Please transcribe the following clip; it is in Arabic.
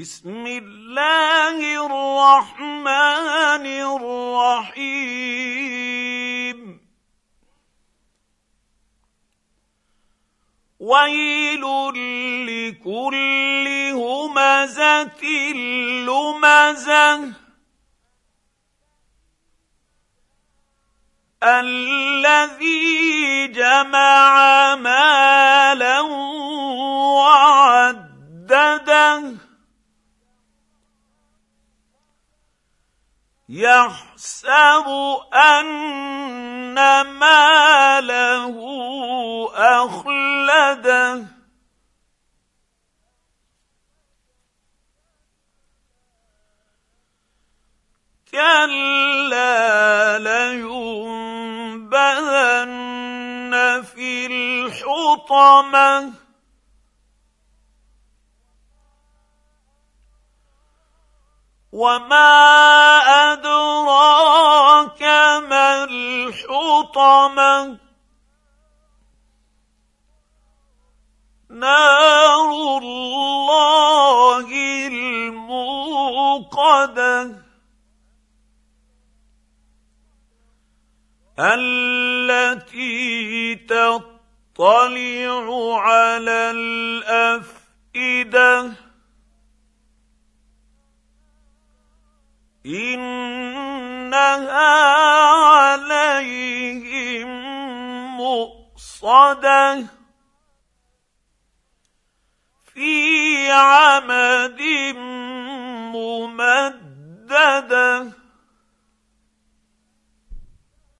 بسم الله الرحمن الرحيم. ويل لكل همزة لمزة. الذي جمع يحسب أن ماله أخلده. كلا لينبذن في الحطمة. وما ادراك ما الحطمه نار الله الموقده التي تطلع على الافئده إنها عليهم مؤصدة في عمد ممددة.